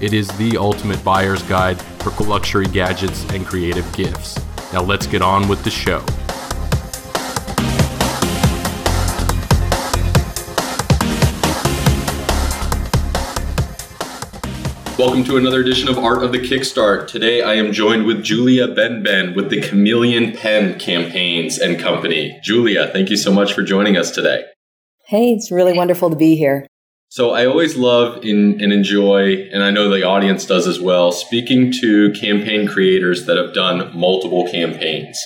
It is the ultimate buyer's guide for luxury gadgets and creative gifts. Now let's get on with the show. Welcome to another edition of Art of the Kickstart. Today I am joined with Julia Benben with the Chameleon Pen Campaigns and Company. Julia, thank you so much for joining us today. Hey, it's really wonderful to be here. So I always love in, and enjoy, and I know the audience does as well, speaking to campaign creators that have done multiple campaigns.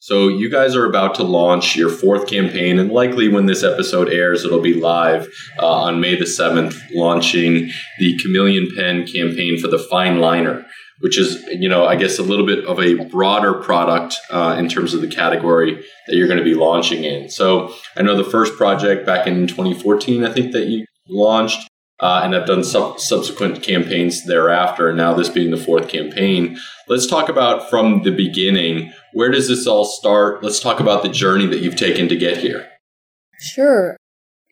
So you guys are about to launch your fourth campaign, and likely when this episode airs, it'll be live uh, on May the seventh, launching the Chameleon Pen campaign for the fine liner, which is you know I guess a little bit of a broader product uh, in terms of the category that you're going to be launching in. So I know the first project back in 2014, I think that you launched uh, and have done sub- subsequent campaigns thereafter. And now this being the fourth campaign, let's talk about from the beginning. Where does this all start? Let's talk about the journey that you've taken to get here. Sure.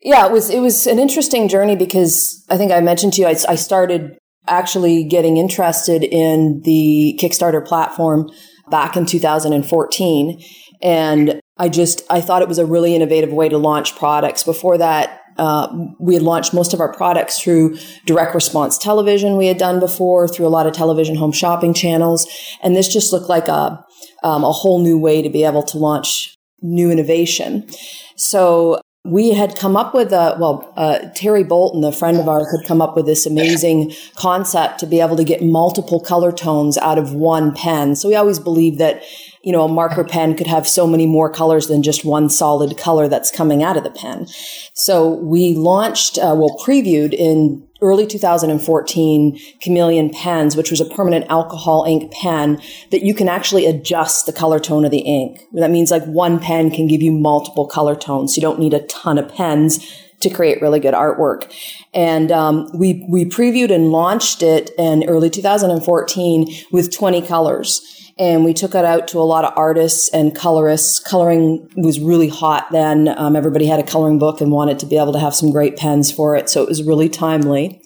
Yeah, it was it was an interesting journey because I think I mentioned to you I, I started actually getting interested in the Kickstarter platform back in 2014 and I just I thought it was a really innovative way to launch products. Before that, uh, we had launched most of our products through direct response television we had done before, through a lot of television home shopping channels. And this just looked like a, um, a whole new way to be able to launch new innovation. So we had come up with a well uh, terry bolton a friend of ours had come up with this amazing concept to be able to get multiple color tones out of one pen so we always believed that you know, a marker pen could have so many more colors than just one solid color that's coming out of the pen. So we launched, uh, well, previewed in early 2014 Chameleon pens, which was a permanent alcohol ink pen that you can actually adjust the color tone of the ink. That means like one pen can give you multiple color tones. You don't need a ton of pens to create really good artwork. And um, we we previewed and launched it in early 2014 with 20 colors and we took it out to a lot of artists and colorists. Coloring was really hot then. Um, everybody had a coloring book and wanted to be able to have some great pens for it, so it was really timely.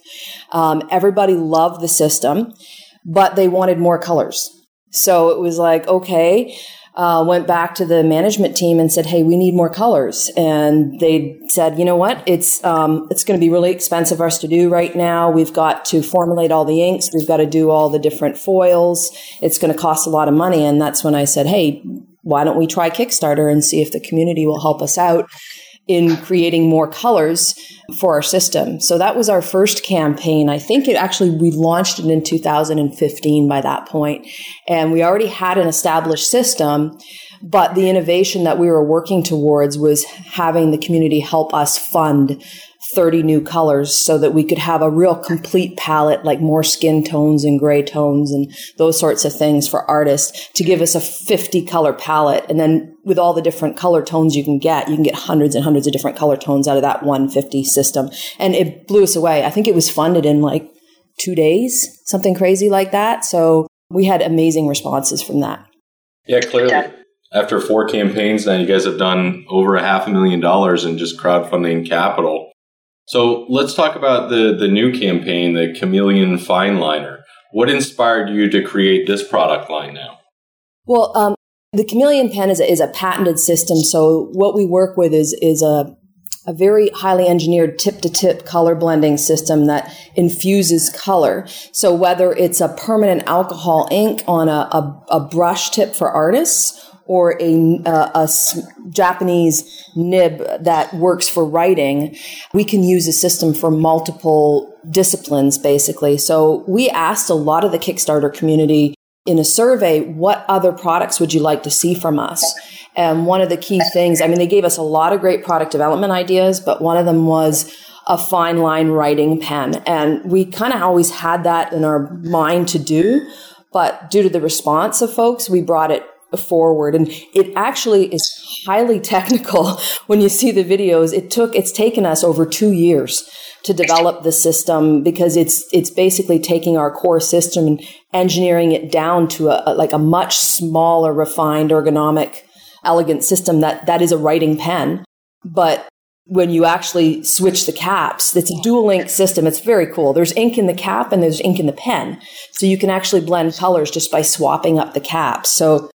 Um, everybody loved the system, but they wanted more colors. So it was like, okay, uh, went back to the management team and said, "Hey, we need more colors." And they said, "You know what? It's um, it's going to be really expensive for us to do right now. We've got to formulate all the inks. We've got to do all the different foils. It's going to cost a lot of money." And that's when I said, "Hey, why don't we try Kickstarter and see if the community will help us out?" In creating more colors for our system. So that was our first campaign. I think it actually, we launched it in 2015 by that point, And we already had an established system, but the innovation that we were working towards was having the community help us fund 30 new colors so that we could have a real complete palette, like more skin tones and gray tones and those sorts of things for artists to give us a 50 color palette. And then with all the different color tones you can get, you can get hundreds and hundreds of different color tones out of that 150 system. And it blew us away. I think it was funded in like two days, something crazy like that. So we had amazing responses from that. Yeah, clearly. Yeah. After four campaigns now, you guys have done over a half a million dollars in just crowdfunding capital. So let's talk about the, the new campaign, the Chameleon Fineliner. What inspired you to create this product line now? Well, um, the Chameleon pen is a, is a patented system. So what we work with is is a a very highly engineered tip to tip color blending system that infuses color. So whether it's a permanent alcohol ink on a, a, a brush tip for artists or a, uh, a, a, Japanese nib that works for writing, we can use a system for multiple disciplines, basically. So we asked a lot of the Kickstarter community in a survey, what other products would you like to see from us? And one of the key things, I mean, they gave us a lot of great product development ideas, but one of them was a fine line writing pen. And we kind of always had that in our mind to do. But due to the response of folks, we brought it forward and it actually is highly technical when you see the videos it took it's taken us over 2 years to develop the system because it's it's basically taking our core system and engineering it down to a, a like a much smaller refined ergonomic elegant system that that is a writing pen but when you actually switch the caps, it's a dual ink system. It's very cool. There's ink in the cap and there's ink in the pen. So you can actually blend colors just by swapping up the caps. So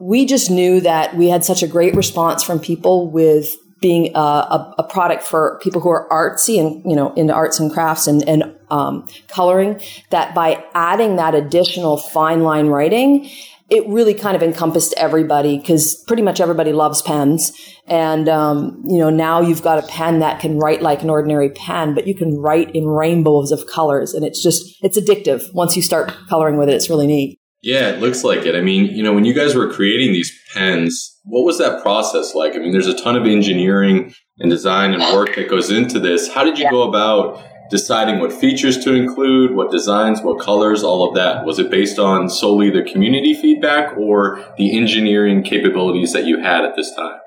we just knew that we had such a great response from people with being a, a, a, product for people who are artsy and you know into arts and crafts and, and um, coloring that by adding that additional fine line writing it really kind of encompassed everybody because pretty much everybody loves pens. And, um, you know, now you've got a pen that can write like an ordinary pen, but you can write in rainbows of colors. And it's just, it's addictive. Once you start coloring with it, it's really neat. Yeah, it looks like it. I mean, you know, when you guys were creating these pens, what was that process like? I mean, there's a ton of engineering and design and work that goes into this. How did you yeah. go about deciding what features to include, what designs, what colors, all of that? Was it based on solely the community feedback or the engineering capabilities that you had at this time?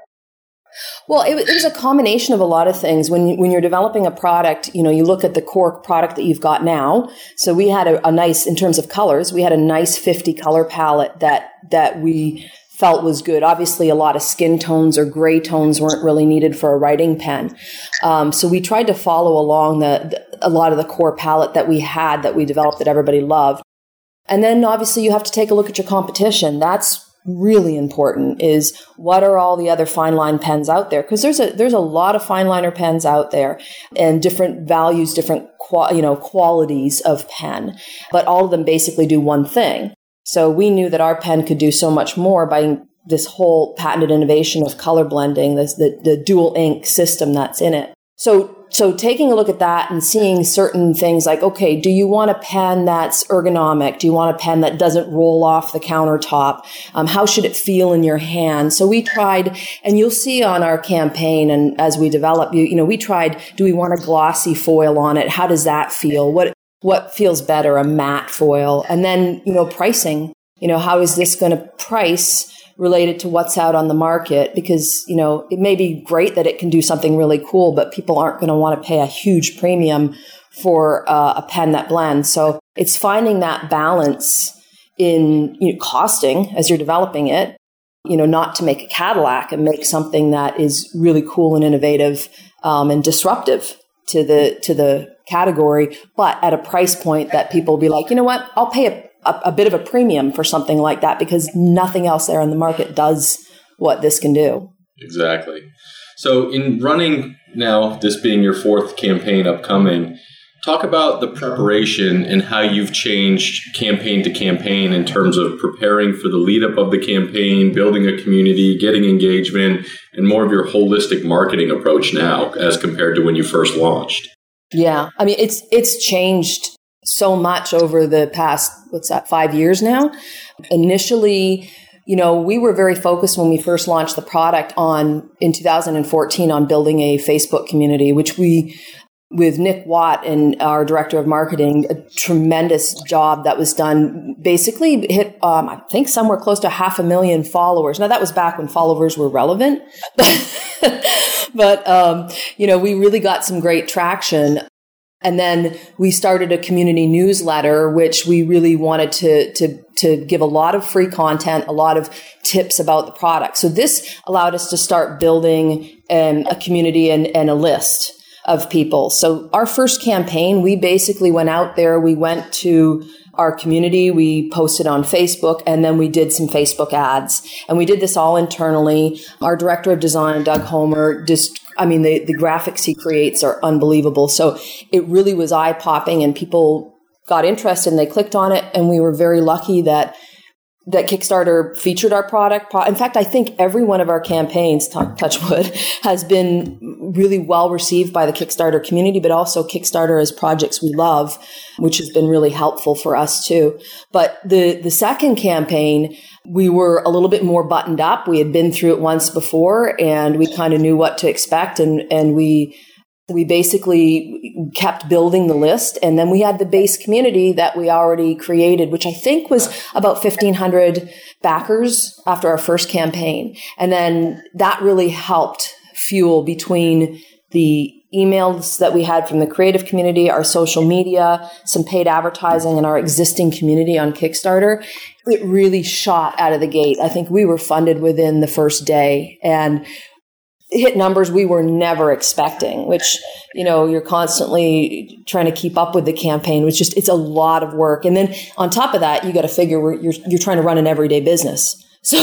Well, it, it, was a combination of a lot of things. When when you're developing a product, you know, you look at the core product that you've got now. So we had a, a nice, in terms of colors, we had a nice 50 color palette that that we felt was good. Obviously, a lot of skin tones or gray tones weren't really needed for a writing pen. Um, so we tried to follow along the, the, a lot of the core palette that we had that we developed that everybody loved. And then obviously you have to take a look at your competition. That's really important is what are all the other fine line pens out there because there's a there's a lot of fine liner pens out there and different values different you know qualities of pen but all of them basically do one thing so we knew that our pen could do so much more by this whole patented innovation of color blending, this, the, the dual ink system that's in it. So, so taking a look at that and seeing certain things like, okay, do you want a pen that's ergonomic? Do you want a pen that doesn't roll off the countertop? Um, how should it feel in your hand? So we tried, and you'll see on our campaign and as we develop, you, you know, we tried, do we want a glossy foil on it? How does that feel? What, what feels better, a matte foil? And then, you know, pricing, you know, how is this going to price related to what's out on the market? Because, you know, it may be great that it can do something really cool, but people aren't going to want to pay a huge premium for uh, a pen that blends. So it's finding that balance in you know, costing as you're developing it, you know, not to make a Cadillac and make something that is really cool and innovative um, and disruptive to the to the category, but at a price point that people will be like, you know what, I'll pay a, a, a bit of a premium for something like that because nothing else there in the market does what this can do. Exactly. So, in running now, this being your fourth campaign upcoming, talk about the preparation and how you've changed campaign to campaign in terms of preparing for the lead up of the campaign, building a community, getting engagement, and more of your holistic marketing approach now as compared to when you first launched. Yeah. I mean, it's, it's changed so much over the past, what's that, five years now. Initially, you know, we were very focused when we first launched the product on in 2014 on building a Facebook community, which we with Nick Watt and our director of marketing, a tremendous job that was done. Basically, hit um, I think somewhere close to half a million followers. Now that was back when followers were relevant, but um, you know we really got some great traction. And then we started a community newsletter, which we really wanted to, to, to give a lot of free content, a lot of tips about the product. So this allowed us to start building um, a community and, and a list of people. So our first campaign, we basically went out there, we went to our community, we posted on Facebook, and then we did some Facebook ads. And we did this all internally. Our director of design, Doug Homer, just I mean, the, the graphics he creates are unbelievable. So it really was eye popping and people got interested and they clicked on it. And we were very lucky that that Kickstarter featured our product. In fact, I think every one of our campaigns, Touchwood, has been really well received by the Kickstarter community, but also Kickstarter as projects we love, which has been really helpful for us too. But the, the second campaign, we were a little bit more buttoned up. We had been through it once before and we kind of knew what to expect and, and we we basically kept building the list and then we had the base community that we already created which i think was about 1500 backers after our first campaign. And then that really helped fuel between the emails that we had from the creative community our social media some paid advertising and our existing community on kickstarter. It really shot out of the gate. I think we were funded within the first day and hit numbers we were never expecting, which, you know, you're constantly trying to keep up with the campaign, which just, it's a lot of work. And then on top of that, you got to figure you're, you're trying to run an everyday business. So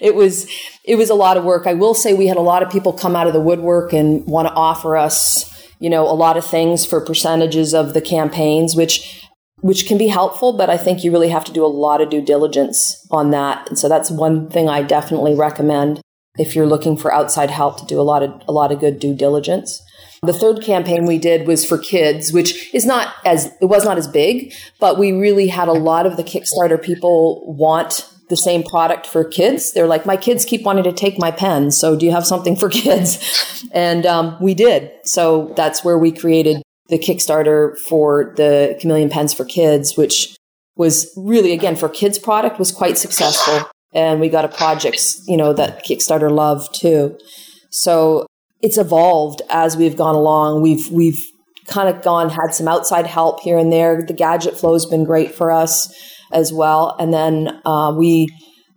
it was, it was a lot of work. I will say we had a lot of people come out of the woodwork and want to offer us, you know, a lot of things for percentages of the campaigns, which which can be helpful, but I think you really have to do a lot of due diligence on that. And so that's one thing I definitely recommend if you're looking for outside help to do a lot of a lot of good due diligence. The third campaign we did was for kids, which is not as it was not as big, but we really had a lot of the Kickstarter people want the same product for kids. They're like, my kids keep wanting to take my pen, so do you have something for kids? And um, we did. So that's where we created the Kickstarter for the Chameleon pens for kids, which was really again for kids product was quite successful and we got a project, you know, that Kickstarter loved too. So it's evolved as we've gone along. We've we've kind of gone had some outside help here and there. The gadget flow has been great for us as well, and then uh, we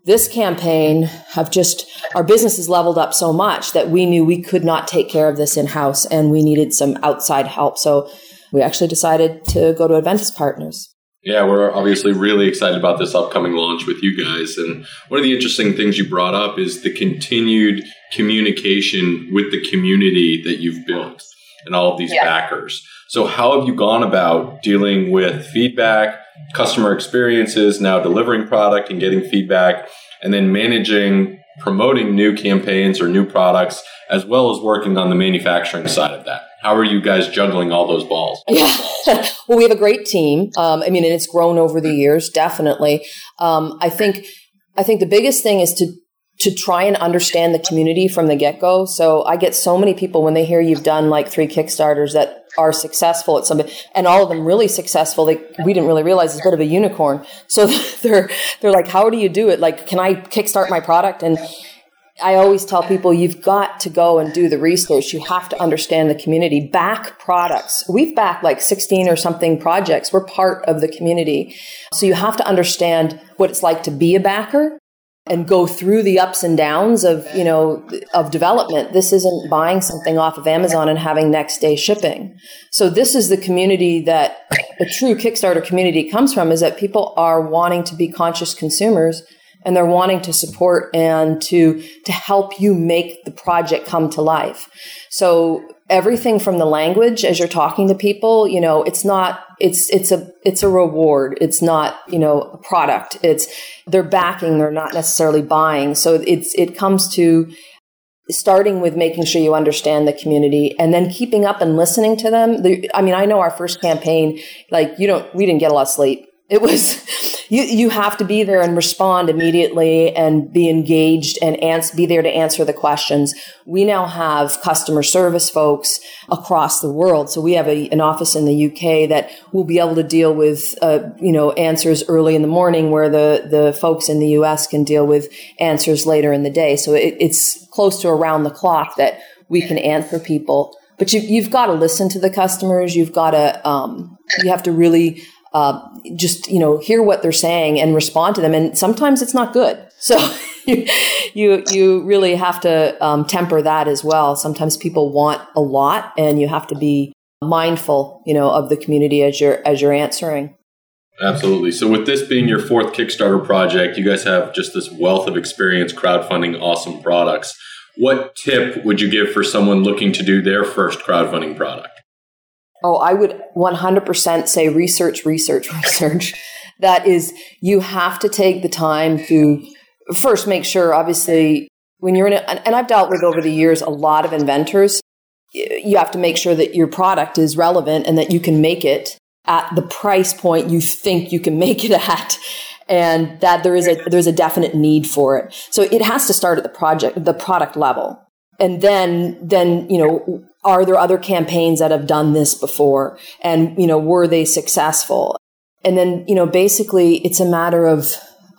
this campaign have just our business has leveled up so much that we knew we could not take care of this in house, and we needed some outside help. So we actually decided to go to Enventys Partners. Yeah, we're obviously really excited about this upcoming launch with you guys. And one of the interesting things you brought up is the continued communication with the community that you've built and all of these yeah. backers. So, how have you gone about dealing with feedback, customer experiences, now delivering product and getting feedback, and then managing, promoting new campaigns or new products, as well as working on the manufacturing side of that? How are you guys juggling all those balls? Yeah. well, we have a great team. Um, I mean, and it's grown over the years, definitely. Um, I think, I think the biggest thing is to, to try and understand the community from the get go. So I get so many people when they hear you've done like three Kickstarters that are successful at something and all of them really successful. They, we didn't really realize it's a bit of a unicorn. So they're, they're like, how do you do it? Like, can I kickstart my product? And, I always tell people you've got to go and do the research. You have to understand the community. Back products. We've backed like 16 or something projects. We're part of the community. So you have to understand what it's like to be a backer and go through the ups and downs of, you know, of development. This isn't buying something off of Amazon and having next day shipping. So this is the community that a true Kickstarter community comes from is that people are wanting to be conscious consumers and they're wanting to support and to to help you make the project come to life. So everything from the language as you're talking to people, you know, it's not it's it's a it's a reward. It's not, you know, a product. It's they're backing, they're not necessarily buying. So it's it comes to starting with making sure you understand the community and then keeping up and listening to them. I mean, I know our first campaign, like you don't, we didn't get a lot of sleep. It was, you, you have to be there and respond immediately and be engaged and ans- be there to answer the questions. We now have customer service folks across the world. So we have a, an office in the UK that will be able to deal with, uh, you know, answers early in the morning where the, the folks in the US can deal with answers later in the day. So it, it's close to around the clock that we can answer people. But you, you've got to listen to the customers. You've got to, um, you have to really uh, just you know hear what they're saying and respond to them. And sometimes it's not good. So you, you really have to um, temper that as well. Sometimes people want a lot and you have to be mindful you know of the community as you're as you're answering. Absolutely. So with this being your fourth kickstarter project you guys have just this wealth of experience crowdfunding awesome products. What tip would you give for someone looking to do their first crowdfunding product Oh, I would 100% say research, research, research. that is you have to take the time to first make sure, obviously, when you're in it, and I've dealt with over the years a lot of inventors, you have to make sure that your product is relevant and that you can make it at the price point you think you can make it at and that there is a there's a definite need for it. So it has to start at the project the product level. And then then, you know, are there other campaigns that have done this before and you know, were they successful? And then, you know, basically it's a matter of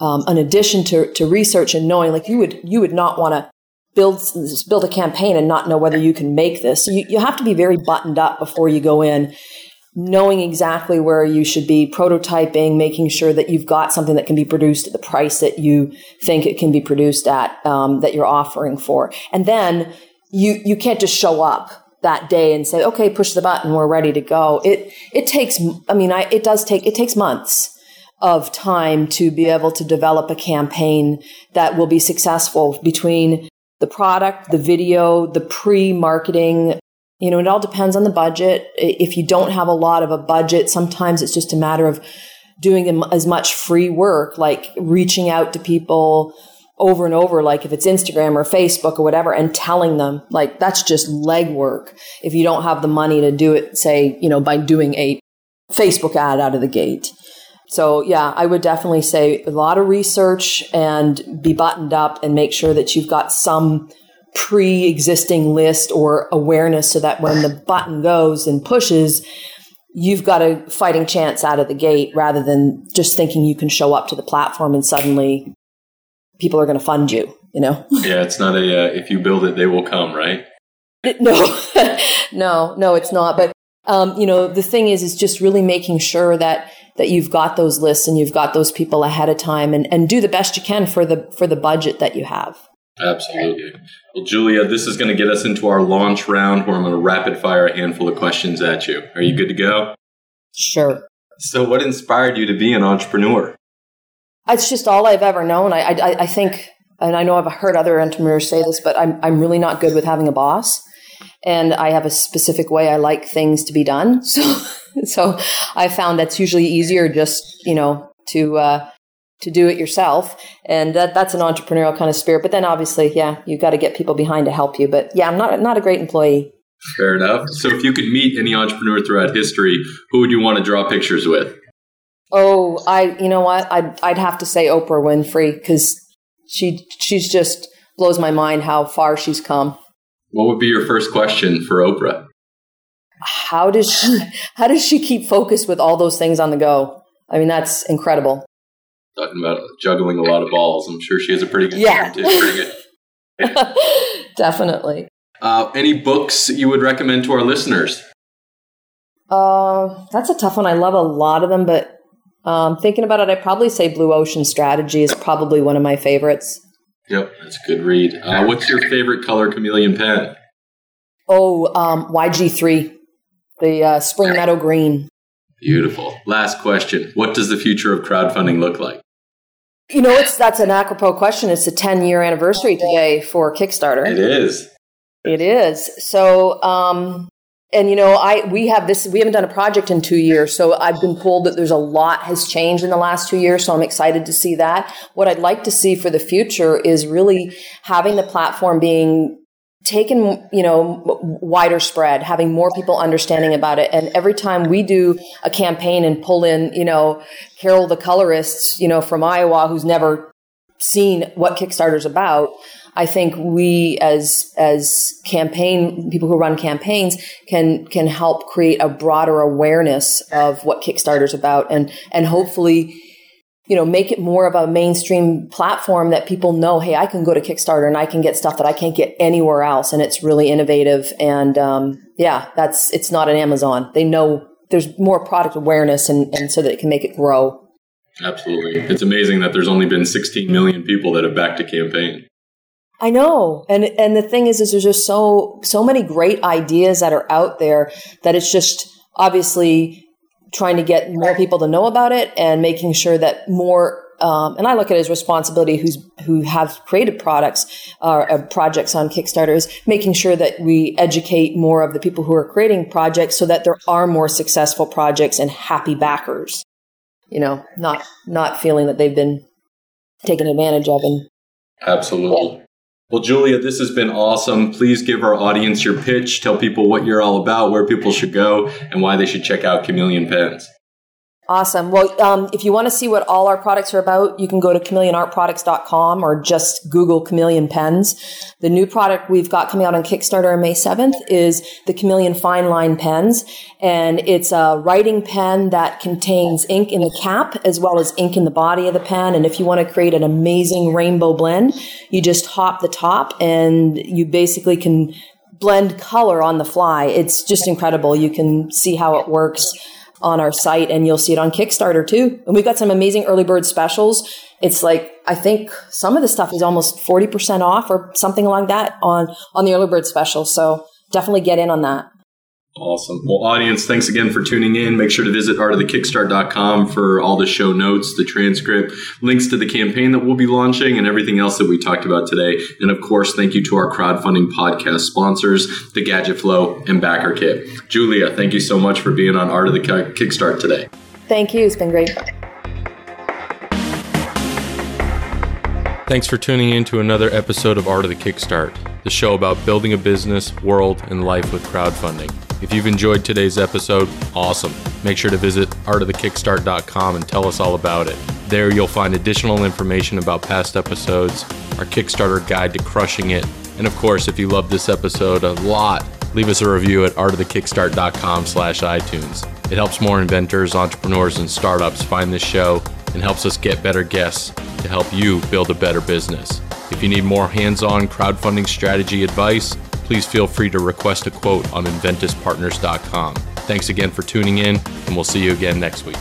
um, an addition to, to research and knowing like you would you would not want to build build a campaign and not know whether you can make this. So you, you have to be very buttoned up before you go in knowing exactly where you should be prototyping, making sure that you've got something that can be produced at the price that you think it can be produced at, um, that you're offering for. And then you, you can't just show up that day and say, okay, push the button, we're ready to go. It, it takes, I mean, I, it does take, it takes months of time to be able to develop a campaign that will be successful between the product, the video, the pre-marketing you know, it all depends on the budget. If you don't have a lot of a budget, sometimes it's just a matter of doing as much free work, like reaching out to people over and over, like if it's Instagram or Facebook or whatever, and telling them, like, that's just legwork. If you don't have the money to do it, say, you know, by doing a Facebook ad out of the gate. So yeah, I would definitely say a lot of research and be buttoned up and make sure that you've got some pre-existing list or awareness so that when the button goes and pushes you've got a fighting chance out of the gate rather than just thinking you can show up to the platform and suddenly people are going to fund you you know yeah it's not a uh, if you build it they will come right no no no it's not but um, you know the thing is is just really making sure that that you've got those lists and you've got those people ahead of time and, and do the best you can for the for the budget that you have Absolutely. Well, Julia, this is going to get us into our launch round where I'm going to rapid fire a handful of questions at you. Are you good to go? Sure. So, what inspired you to be an entrepreneur? It's just all I've ever known. I, I, I think, and I know I've heard other entrepreneurs say this, but I'm, I'm really not good with having a boss. And I have a specific way I like things to be done. So, so I found that's usually easier just, you know, to, uh, to do it yourself. And that, that's an entrepreneurial kind of spirit. But then obviously, yeah, you've got to get people behind to help you. But yeah, I'm not, not a great employee. Fair enough. So if you could meet any entrepreneur throughout history, who would you want to draw pictures with? Oh, I, you know what? I'd, I'd have to say Oprah Winfrey because she, she's just blows my mind how far she's come. What would be your first question for Oprah? How does she, how does she keep focused with all those things on the go? I mean, that's incredible talking about juggling a lot of balls. I'm sure she has a pretty good yeah. too. Yeah. Definitely. Uh, any books you would recommend to our listeners? Uh, that's a tough one. I love a lot of them, but um, thinking about it, I'd probably say Blue Ocean Strategy is probably one of my favorites. Yep, that's a good read. Uh, what's your favorite color chameleon pen? Oh, um, YG3, the uh, Spring Meadow Green. Beautiful. Last question. What does the future of crowdfunding look like? You know, it's that's an apropos question. It's a 10 year anniversary today for Kickstarter. It is. It is. So, um, and you know, I we have this. We haven't done a project in two years, so I've been told that there's a lot has changed in the last two years. So I'm excited to see that. What I'd like to see for the future is really having the platform being taken, you know, wider spread, having more people understanding about it. And every time we do a campaign and pull in, you know, Carol the colorist, you know, from Iowa, who's never seen what Kickstarter's about, I think we as as campaign people who run campaigns can can help create a broader awareness of what Kickstarter's about and and hopefully you know, make it more of a mainstream platform that people know, hey, I can go to Kickstarter and I can get stuff that I can't get anywhere else. And it's really innovative. And um, yeah, that's, it's not an Amazon. They know there's more product awareness and, and so that it can make it grow. Absolutely. It's amazing that there's only been 16 million people that have backed a campaign. I know. And and the thing is is there's just so so many great ideas that are out there that it's just obviously trying to get more people to know about it and making sure that more um, and I look at it as responsibility who's who have created products or uh, projects on Kickstarters, making sure that we educate more of the people who are creating projects so that there are more successful projects and happy backers. you know, not not feeling that they've been taken advantage of. And absolutely. Yeah. Well, Julia, this has been awesome. Please give our audience your pitch. Tell people what you're all about, where people should go, and why they should check out Chameleon Pens. Awesome. Well, um, if you want to see what all our products are about, you can go to chameleonartproducts.com or just Google Chameleon Pens. The new product we've got coming out on Kickstarter on May 7th is the Chameleon Fine Line Pens. And it's a writing pen that contains ink in the cap as well as ink in the body of the pen. And if you want to create an amazing rainbow blend, you just hop the top and you basically can blend color on the fly. It's just incredible. You can see how it works on our site and you'll see it on Kickstarter too. And we've got some amazing early bird specials. It's like, I think some of the stuff is almost 40% off or something like that on, on the early bird special. So definitely get in on that. Awesome. Well, audience, thanks again for tuning in. Make sure to visit artofthekickstart.com for all the show notes, the transcript, links to the campaign that we'll be launching, and everything else that we talked about today. And of course, thank you to our crowdfunding podcast sponsors, the Gadget Flow and BackerKit. Julia, thank you so much for being on Art of the Kickstart today. Thank you. It's been great. Thanks for tuning in to another episode of Art of the Kickstart, the show about building a business, world, and life with crowdfunding. If you've enjoyed today's episode, awesome. Make sure to visit artofthekickstart.com and tell us all about it. There you'll find additional information about past episodes, our Kickstarter guide to crushing it, and of course, if you love this episode a lot, leave us a review at artofthekickstart.com slash iTunes. It helps more inventors, entrepreneurs, and startups find this show and helps us get better guests to help you build a better business. If you need more hands-on crowdfunding strategy advice, please feel free to request a quote on enventyspartners.com. Thanks again for tuning in, and we'll see you again next week.